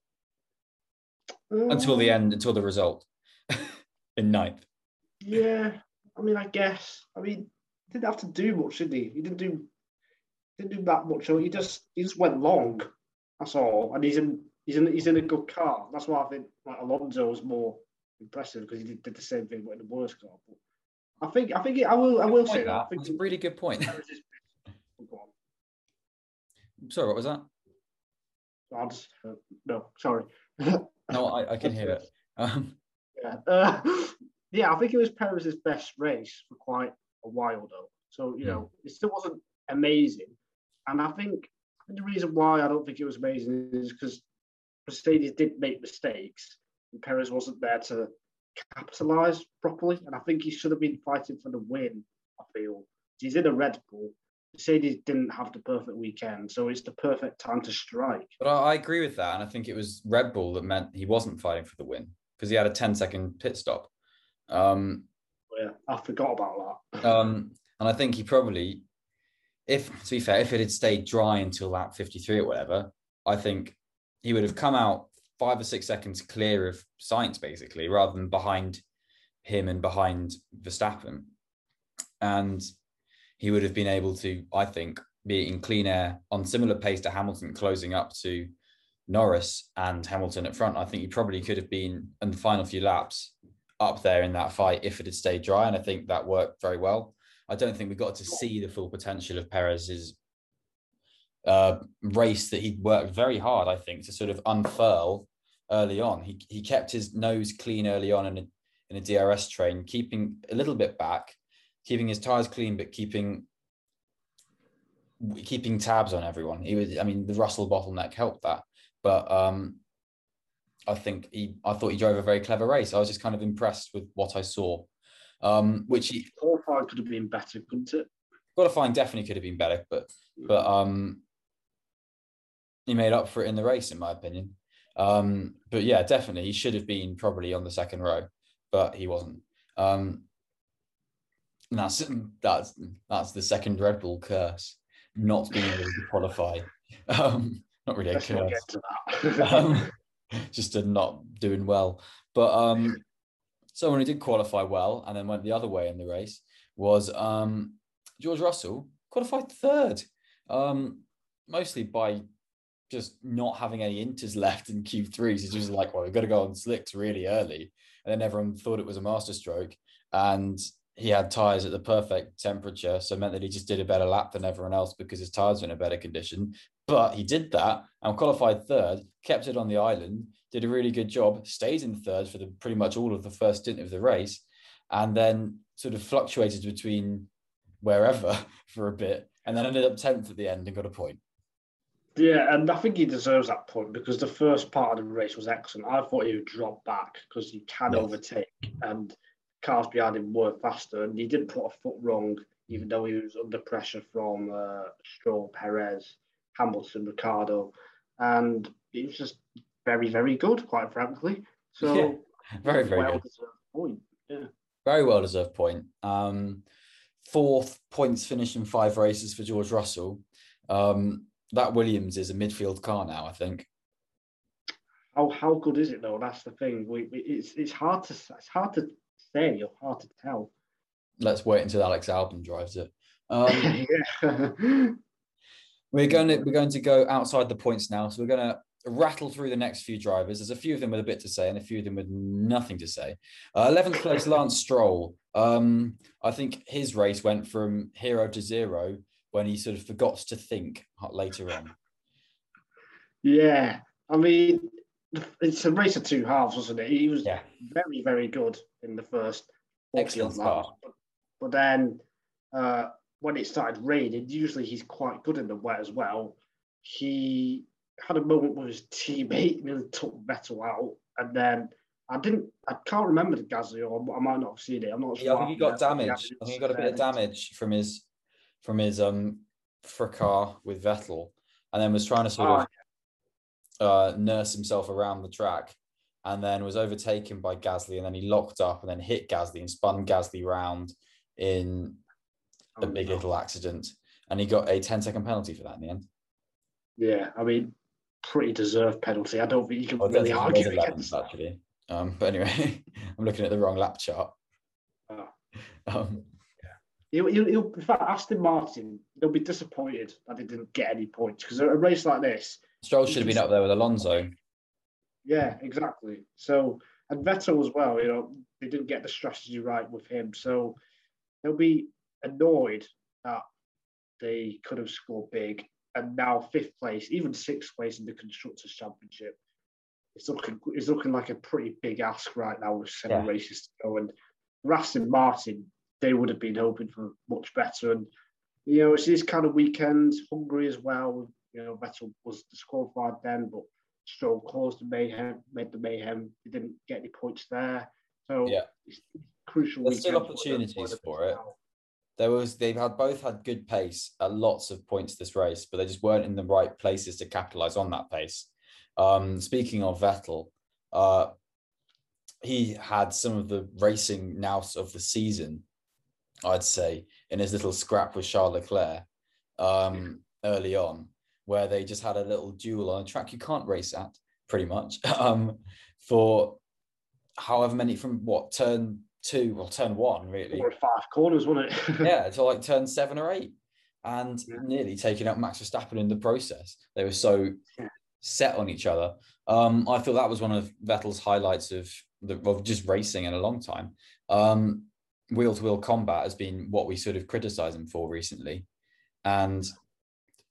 um, until the end, until the result (laughs) in ninth.
Yeah, I mean, I guess. I mean, he didn't have to do much, did he? He didn't do didn't do that much. So he just he just went long. That's all. And he's in he's in he's in a good car. That's why I think like Alonso was more impressive because he did, did the same thing but in the worst car. But I think I think I will I will say that.
That's a really good point. (laughs) sorry, what was that?
just, uh, no, sorry. (laughs)
no, I, I can hear it. Um,
yeah, uh, (laughs) yeah, I think it was Perez's best race for quite a while though. So you know, hmm. it still wasn't amazing, and I think the reason why I don't think it was amazing is because Mercedes did make mistakes, and Perez wasn't there to capitalised properly. And I think he should have been fighting for the win. I feel he's in a Red Bull. Mercedes didn't have the perfect weekend, so it's the perfect time to strike.
But I, I agree with that, and I think it was Red Bull that meant he wasn't fighting for the win because he had a 10 second pit stop. Um,
oh, yeah, I forgot about
that. (laughs) um, and I think he probably, if to be fair, if it had stayed dry until lap 53 or whatever, I think he would have come out five or six seconds clear of Sainz, basically, rather than behind him and behind Verstappen. And he would have been able to, I think, be in clean air on similar pace to Hamilton, closing up to Norris and Hamilton at front. I think he probably could have been in the final few laps up there in that fight if it had stayed dry. And I think that worked very well. I don't think we got to see the full potential of Perez's uh, race that he worked very hard, I think, to sort of unfurl early on. He he kept his nose clean early on in a in a DRS train, keeping a little bit back, keeping his tires clean, but keeping keeping tabs on everyone. He was, I mean, the Russell bottleneck helped that, but um, I think he, I thought he drove a very clever race. I was just kind of impressed with what I saw. Um, which he
qualifying could have been better, couldn't it?
Qualifying definitely could have been better, but but um, he made up for it in the race, in my opinion. Um, but yeah, definitely he should have been probably on the second row, but he wasn't. Um, and that's that's that's the second Red Bull curse, not being able to qualify. (laughs) Um, not really a curse.
get to that.
um, (laughs) (laughs) just a not doing well. But um, someone who did qualify well and then went the other way in the race was um, George Russell, qualified third, um, mostly by just not having any inters (laughs) left in Q3. So It's just like, well, we've got to go on slicks really early. And then everyone thought it was a master stroke. And he had tires at the perfect temperature. So it meant that he just did a better lap than everyone else because his tires were in a better condition. But he did that and qualified third, kept it on the island, did a really good job, stayed in third for the pretty much all of the first stint of the race, and then sort of fluctuated between wherever (laughs) for a bit, and then ended up 10th at the end and got a point.
Yeah, and I think he deserves that point because the first part of the race was excellent. I thought he would drop back because he can
Yes.
overtake and cars behind him were faster and he didn't put a foot wrong even though he was under pressure from uh, Stroll, Perez, Hamilton, Ricciardo. And he was just very, very good, quite frankly. So
Yeah, Very, very
well
good.
deserved point. Yeah.
Very well deserved point. Um, fourth points finish in five races for George Russell. Um, that Williams is a midfield car now, I think.
How how good is it though? That's the thing. We, we it's it's hard to it's hard to say or hard to tell.
Let's wait until Alex Albon drives it. (laughs) Um,
yeah.
We're going to we're going to go outside the points now. So we're going to rattle through the next few drivers. There's a few of them with a bit to say, and a few of them with nothing to say. Uh, Eleventh place, Lance Stroll. Um, I think his race went from hero to zero when he sort of forgot to think later on.
Yeah, I mean, it's a race of two halves, wasn't it? He was
Yeah.
very, very good in the first
Excellent start.
But, but then uh, when it started raining, usually he's quite good in the wet as well. He had a moment with his teammate, nearly took Vettel out, and then I didn't, I can't remember the Gasly, or I might not have seen it. I'm not
Yeah,
sure.
I think he got damage. I think he got a bit of damage from his from his um fracas with Vettel, and then was trying to sort
Oh,
of uh, nurse himself around the track, and then was overtaken by Gasly, and then he locked up and then hit Gasly and spun Gasly round in a
Oh,
big
no.
little accident, and he got a 10 second penalty for that in the end.
Yeah, I mean, pretty deserved penalty. I don't think you can really argue
was 11th,
against that.
actually. Um, but anyway, (laughs) I'm looking at the wrong lap chart.
Oh. (laughs)
Um,
He'll, he'll, he'll, in fact, Aston Martin, they'll be disappointed that they didn't get any points because a race like this,
Stroll should have been up there with Alonso.
yeah, exactly. So, and Vettel as well, you know, they didn't get the strategy right with him. So they'll be annoyed that they could have scored big. And now fifth place, even sixth place in the Constructors' Championship, it's looking it's looking like a pretty big ask right now with seven
Yeah.
races to go. And for Aston Martin, they would have been hoping for much better. And you know, it's these kind of weekends, Hungary as well. You know, Vettel was disqualified then, but Stroll caused the mayhem, made the mayhem. They didn't get any points there. So
Yeah.
it's crucial.
There's still
weekend
opportunities for it.
now.
There was they've had both had good pace at lots of points this race, but they just weren't in the right places to capitalize on that pace. Um, speaking of Vettel, uh, he had some of the racing nous of the season, I'd say, in his little scrap with Charles Leclerc um, early on, where they just had a little duel on a track you can't race at, pretty much, (laughs) um, for however many from what turn two or turn one, really
Four or five corners, wasn't it? (laughs)
yeah, until like turn seven or eight, and
Yeah.
nearly taking out Max Verstappen in the process. They were so
Yeah.
set on each other. Um, I thought that was one of Vettel's highlights of the of just racing in a long time. Um, wheel to wheel combat has been what we sort of criticize him for recently, and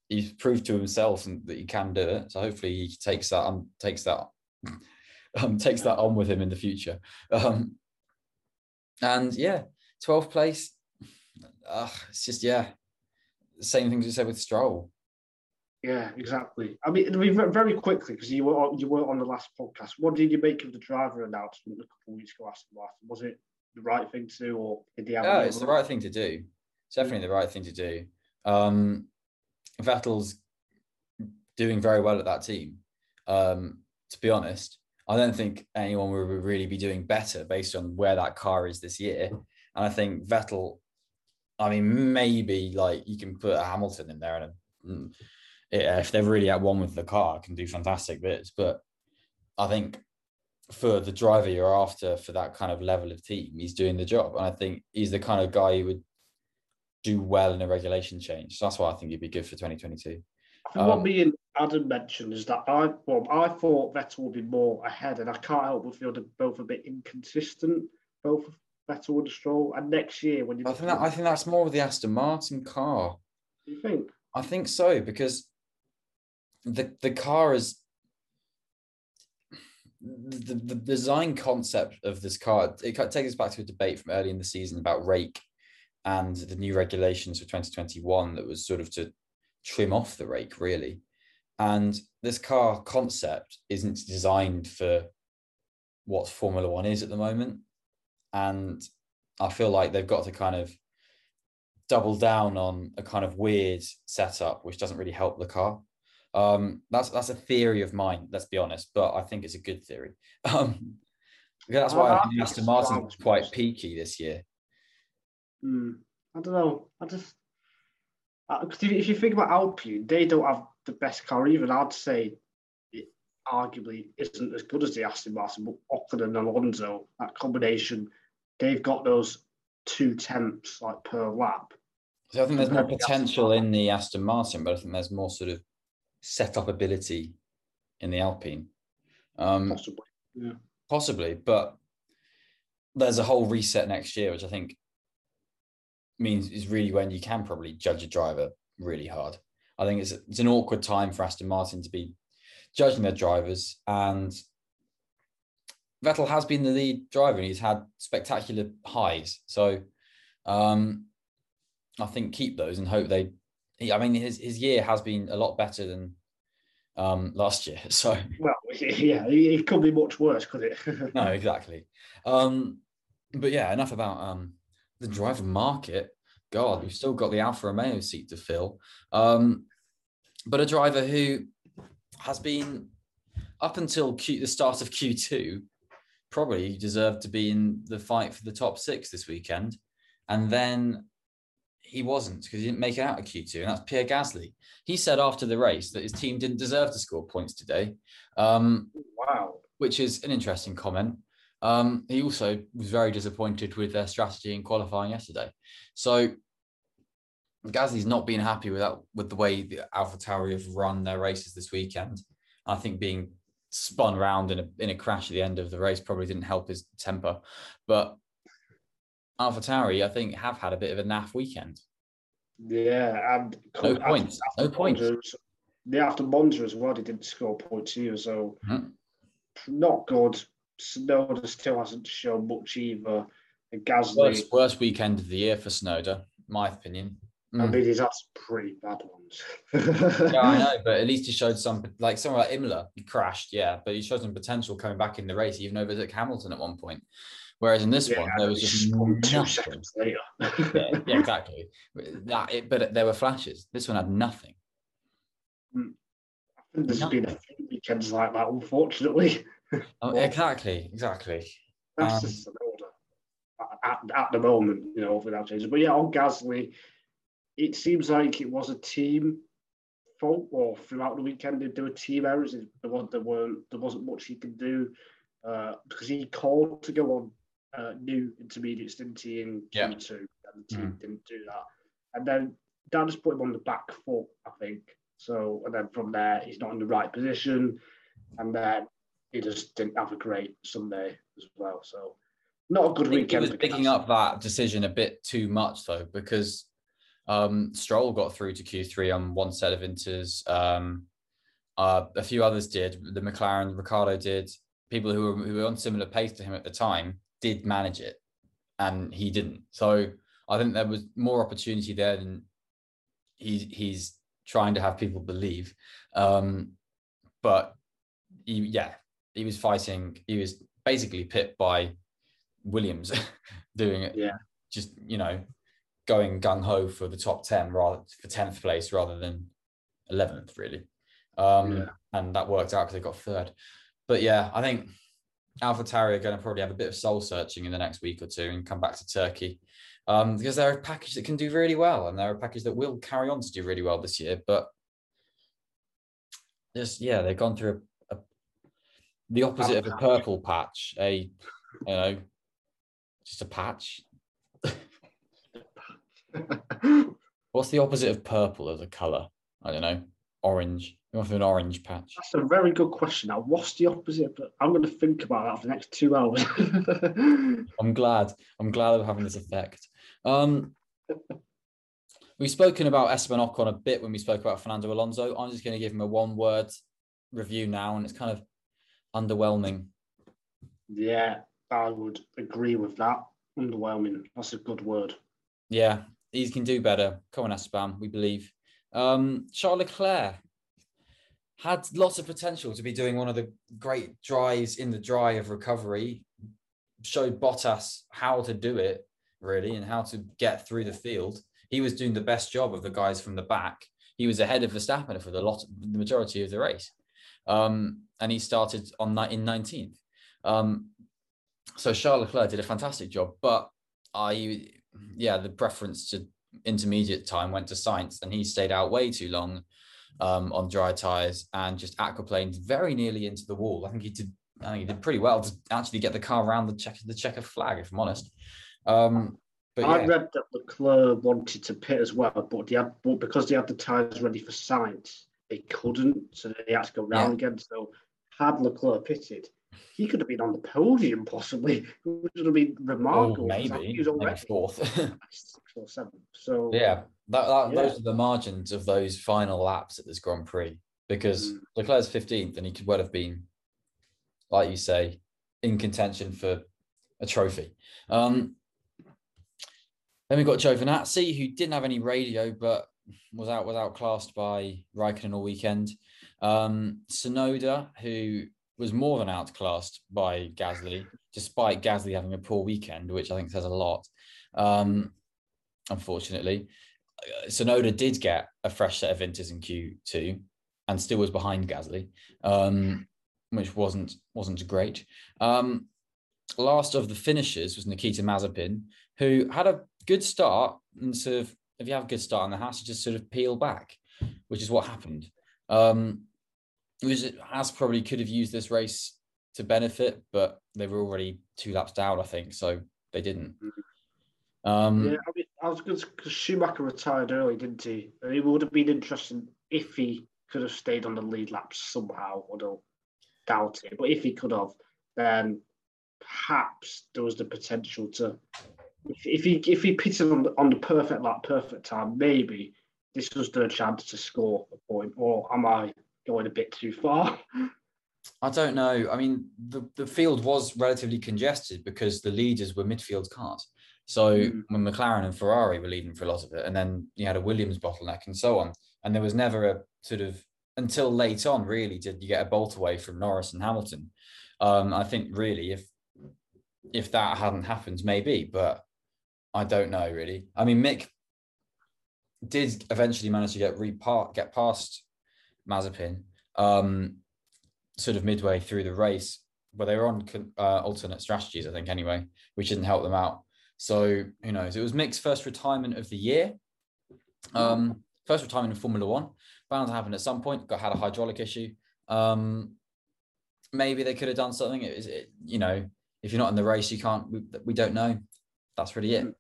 he's proved to himself that he can do it. So hopefully he takes that um, takes that (laughs) um, takes that on with him in the future. Um, and yeah, 12th place. Uh, it's just yeah, same things you said with Stroll.
Yeah, exactly. I mean, very quickly because you were you were on the last podcast. What did you make of the driver announcement a couple of weeks ago? Aston Martin was it the right thing to do, or did they have?
Yeah, it's the right thing to do. It's definitely the right thing to do. Um, Vettel's doing very well at that team. Um, to be honest, I don't think anyone would really be doing better based on where that car is this year. And I think Vettel, I mean, maybe like you can put a Hamilton in there and a, mm, if they're really at one with the car, can do fantastic bits. But I think for the driver you're after for that kind of level of team, he's doing the job. And I think he's the kind of guy who would do well in a regulation change. So that's why I think he'd be good for 2022.
Um, what me and Adam mentioned is that I well, I thought Vettel would be more ahead, and I can't help but feel they're both a bit inconsistent, both Vettel and Stroll. And next year, when you
I think that, I think that's more of the Aston Martin car.
Do you think?
I think so because the the car is the, the design concept of this car. It takes us back to a debate from early in the season about rake and the new regulations for 2021 that was sort of to trim off the rake really and this car concept isn't designed for what formula one is at the moment and i feel like they've got to kind of double down on a kind of weird setup which doesn't really help the car um, that's that's a theory of mine let's be honest but i think it's a good theory (laughs) um, that's why i think aston martin's quite peaky this year
Mm, I don't know. I just because uh, if you think about Alpine, they don't have the best car even. I'd say it arguably isn't as good as the Aston Martin, but Ocon and Alonso, that combination, they've got those two tenths like per lap.
So I think there's more potential in the Aston Martin, but I think there's more sort of set up ability in the Alpine. Um,
possibly, yeah.
Possibly, but there's a whole reset next year, which I think means is really when you can probably judge a driver really hard. I think it's it's an awkward time for Aston Martin to be judging their drivers, and Vettel has been the lead driver and he's had spectacular highs. So um, I think keep those and hope they. He, I mean, his his year has been a lot better than um, last year. (laughs) So
well, yeah, it could be much worse, could it? (laughs)
no, exactly. Um, but yeah, enough about um, the driver market. God, we've still got the Alfa Romeo seat to fill. Um, but a driver who has been up until Q, the start of Q2 probably deserved to be in the fight for the top six this weekend. And then he wasn't because he didn't make it out of Q2, and that's Pierre Gasly. He said after the race that his team didn't deserve to score points today. Um,
wow.
Which is an interesting comment. Um, he also was very disappointed with their strategy in qualifying yesterday. So Gasly's not been happy with that with the way the AlphaTauri have run their races this weekend. I think being spun around in a in a crash at the end of the race probably didn't help his temper. But AlphaTauri, I think, have had a bit of a naff weekend.
Yeah, and
no points. After, no points.
The after Monza as well, he didn't score points either. So mm-hmm. not good. Tsunoda still hasn't shown much either. And Gasly.
Worst, worst weekend of the year for Tsunoda, my opinion.
Mm. I mean, he's had some pretty bad ones.
yeah, I know, (laughs) but at least he showed some, like someone like Imola, he crashed, yeah, but he showed some potential coming back in the race, even overtook Hamilton at one point. Whereas in this yeah, one, there was just two seconds later. (laughs) yeah, yeah, exactly. That, it, but there were flashes. This one had nothing.
Mm. I think there's nothing. been a few weekends like that, unfortunately. (laughs)
Oh, exactly, exactly.
That's um, just an order at, at the moment, you know, without changing. But yeah, on Gasly, it seems like it was a team fault, or throughout the weekend there were team errors. There, was, there weren't there wasn't much he could do uh, because he called to go on uh, new intermediates, didn't he, in Q2, and the team mm. didn't do that. And then Dan just put him on the back foot, I think. So, and then from there, he's not in the right position, and then he just didn't have a great Sunday as well. So, not a good weekend.
He was picking up that decision a bit too much though, because Um, Stroll got through to Q3 on one set of inters. Um, uh, a few others did. The McLaren, Ricciardo did. People who were, who were on similar pace to him at the time did manage it, and he didn't. So I think there was more opportunity there than he, he's trying to have people believe. Um, but he, yeah, he was fighting. He was basically pipped by Williams (laughs) doing it.
Yeah.
Just you know, going gung ho for the top ten rather for tenth place rather than eleventh, really. Um,
Yeah.
And that worked out because they got third. But yeah, I think AlphaTauri are going to probably have a bit of soul searching in the next week or two and come back to Turkey um, because they're a package that can do really well and they're a package that will carry on to do really well this year. But just yeah, they've gone through a, a the opposite of a purple patch, a you know, just a patch. (laughs) What's the opposite of purple as a color? I don't know. Orange. You want an orange patch?
That's a very good question. Now, what's the opposite? But I'm going to think about that for the next two hours. (laughs)
I'm glad. I'm glad of having this effect. Um, we've spoken about Esteban Ocon a bit when we spoke about Fernando Alonso. I'm just going to give him a one-word review now, and it's kind of underwhelming.
yeah, I would agree with that. Underwhelming. That's a good word.
Yeah, he can do better. Come on, Esteban, we believe. Um, Charles Leclerc had lots of potential to be doing one of the great drives in the dry of recovery. Showed Bottas how to do it really and how to get through the field. He was doing the best job of the guys from the back. He was ahead of Verstappen for the lot, the majority of the race, um, and he started on ni- in nineteenth. Um, so Charles Leclerc did a fantastic job, but I, yeah, the preference to intermediate time went to Sainz, and he stayed out way too long um, on dry tires and just aquaplaned very nearly into the wall. I think he did. I think he did pretty well to actually get the car around the check the checker flag, if I'm honest. Um, but
I
yeah,
read that Leclerc wanted to pit as well, but they had but because they had the tyres ready for Sainz, they couldn't, so they had to go round again. So had Leclerc pitted, he could have been on the podium possibly, (laughs) which would have been remarkable. because
maybe
he was already
fourth. (laughs)
or seven. So
yeah, that, that
Yeah.
those are the margins of those final laps at this Grand Prix because
Mm.
Leclerc's 15th and he could well have been, like you say, in contention for a trophy. Um, then we got Giovinazzi, who didn't have any radio but was out was outclassed by Raikkonen all weekend. Um, Tsunoda, who was more than outclassed by Gasly, despite Gasly having a poor weekend, which I think says a lot. Um, unfortunately, Uh, Tsunoda did get a fresh set of inters in Q2 and still was behind Gasly, um, which wasn't wasn't great. Um, last of the finishers was Nikita Mazepin, who had a good start and sort of if you have a good start on the house, you just sort of peel back, which is what happened. Um, was Haas probably could have used this race to benefit, but they were already two laps down, I think, so they didn't. Um,
yeah, I, mean, I was good because Schumacher retired early, didn't he? And it would have been interesting if he could have stayed on the lead lap somehow. Although doubt it, but if he could have, then perhaps there was the potential to. If, if he if he pitted on the, on the perfect lap, perfect time, maybe this was the chance to score a point. Or am I going a bit too far? (laughs)
I don't know. I mean, the, the field was relatively congested because the leaders were midfield cars. So
Mm.
when McLaren and Ferrari were leading for a lot of it, and then you had a Williams bottleneck and so on. And there was never a sort of until late on, really, did you get a bolt away from Norris and Hamilton. Um, I think really, if if that hadn't happened, maybe, but I don't know really. I mean, Mick did eventually manage to get repart get past Mazepin, um, sort of midway through the race, but they were on uh, alternate strategies, I think, anyway, which didn't help them out. So who knows? It was Mick's first retirement of the year. Um, first retirement in Formula One, bound to happen at some point. Got had a hydraulic issue. Um, maybe they could have done something. It was, it, you know, if you're not in the race, you can't. We, we don't know. That's really it.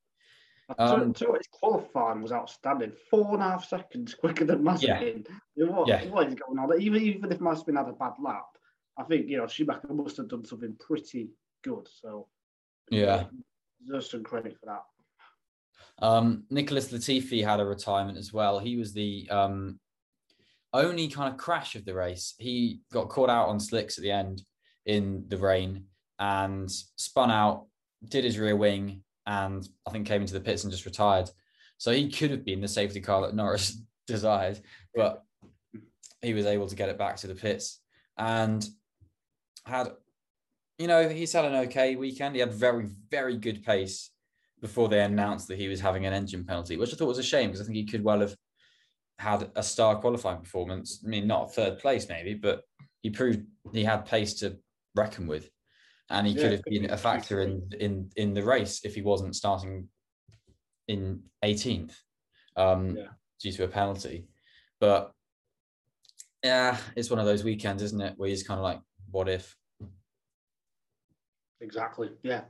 Um, so his qualifying was outstanding. Four and a half seconds quicker than Mazepin. You know what,
Yeah.
what is going on? Even even if Mazepin had a bad lap, I think you know Schumacher must have done something pretty good. So
Yeah.
Deserves some credit for that.
Um, Nicholas Latifi had a retirement as well. He was the um, only kind of crash of the race. He got caught out on slicks at the end in the rain and spun out, did his rear wing, and I think came into the pits and just retired. So he could have been the safety car that Norris (laughs) desired, but he was able to get it back to the pits and had, you know, he's had an okay weekend. He had very, very good pace before they announced that he was having an engine penalty, which I thought was a shame because I think he could well have had a star qualifying performance. I mean, not third place maybe, but he proved he had pace to reckon with, and he yeah, could have been a factor in in in the race if he wasn't starting in 18th um, yeah. due to a penalty. But yeah, it's one of those weekends, isn't it, where he's kind of like, what if?
Exactly. Yeah,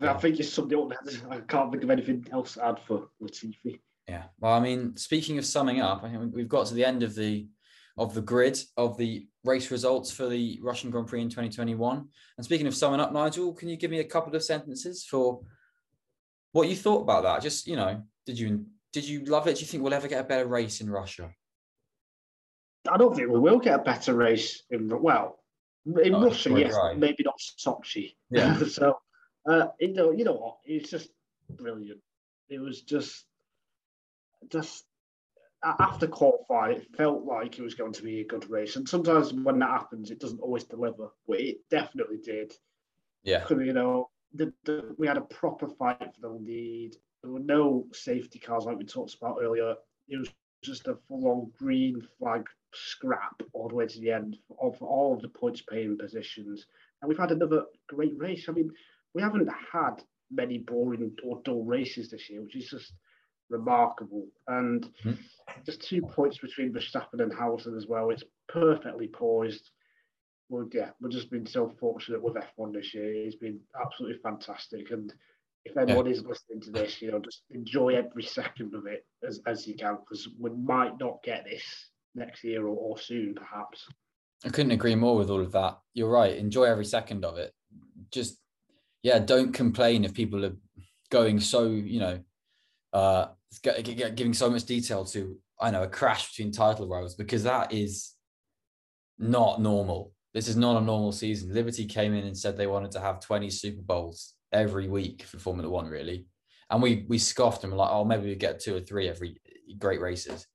I, think it's something up I can't think of anything else to add for Latifi.
Yeah. Well, I mean, speaking of summing up, I think we've got to the end of the of the grid of the race results for the Russian Grand Prix in 2021. And speaking of summing up, Nigel, can you give me a couple of sentences for what you thought about that? Just you know, did you did you love it? Do you think we'll ever get a better race in Russia?
I don't think we will get a better race in well in oh, Russia, yes, right. maybe not Sochi.
Yeah. (laughs)
so, uh, you know, you know what? It's just brilliant. It was just, just after qualifying, it felt like it was going to be a good race. And sometimes when that happens, it doesn't always deliver, but it definitely did.
Yeah.
You know, the, the, we had a proper fight for the lead. There were no safety cars like we talked about earlier. It was just a full-on green flag scrap all the way to the end of all of the points paying positions. And we've had another great race. I mean, we haven't had many boring or dull races this year, which is just remarkable. And mm-hmm. just two points between Verstappen and Hamilton as well. It's perfectly poised. Well, yeah, we've just been so fortunate with F1 this year. It's been absolutely fantastic. And if anyone yeah. is listening to this, you know, just enjoy every second of it as, as you can, because we might not get this next year or, or soon, perhaps.
I couldn't agree more with all of that. You're right. Enjoy every second of it. Just, yeah, don't complain if people are going so, you know, uh, giving so much detail to, I know, a crash between title rows because that is not normal. This is not a normal season. Liberty came in and said they wanted to have 20 Super Bowls every week for Formula One, really. And we we scoffed and were like, oh, maybe we get two or three every great races.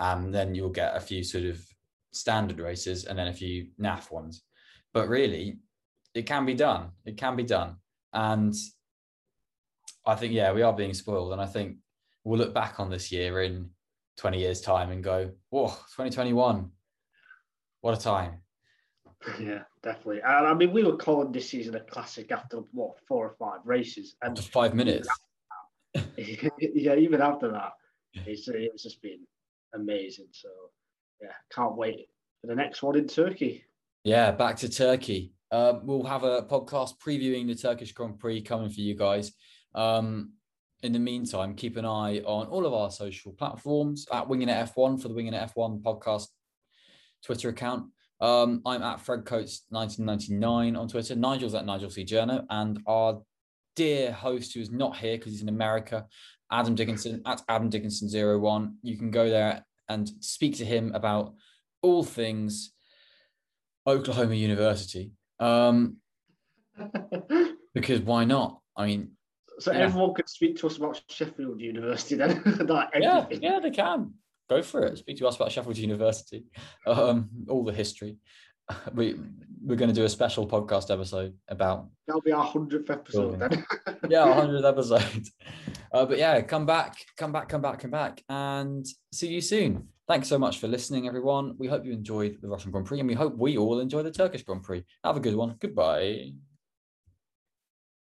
And then you'll get a few sort of standard races and then a few NAF ones. But really, it can be done. It can be done. And I think, yeah, we are being spoiled. And I think we'll look back on this year in 20 years' time and go, whoa, 2021. What a time.
Yeah, definitely. And I mean, we were calling this season a classic after what four or five races, and
Just five minutes. (laughs)
yeah, even after that, it's, it's just been amazing. So yeah, can't wait for the next one in Turkey.
Yeah, back to Turkey. Um, we'll have a podcast previewing the Turkish Grand Prix coming for you guys. Um, in the meantime, keep an eye on all of our social platforms at Winging It F1 for the Winging It F1 podcast Twitter account. Um, I'm at Fred Coates 1999 on Twitter. Nigel's at Nigel C. Journo, and our dear host who is not here because he's in America, Adam Dickinson at Adam Dickinson01. You can go there and speak to him about all things Oklahoma University. Um, because why not? I mean,
so yeah. everyone could speak to us about Sheffield University then. (laughs)
yeah, yeah, they can go for it. Speak to us about Sheffield University, (laughs) um, all the history. (laughs) We we're going to do a special podcast episode about.
That'll be our hundredth episode then. (laughs)
yeah, hundredth episode. (laughs) Uh, but yeah, come back, come back, come back, come back, and see you soon. Thanks so much for listening, everyone. We hope you enjoyed the Russian Grand Prix, and we hope we all enjoy the Turkish Grand Prix. Have a good one. Goodbye.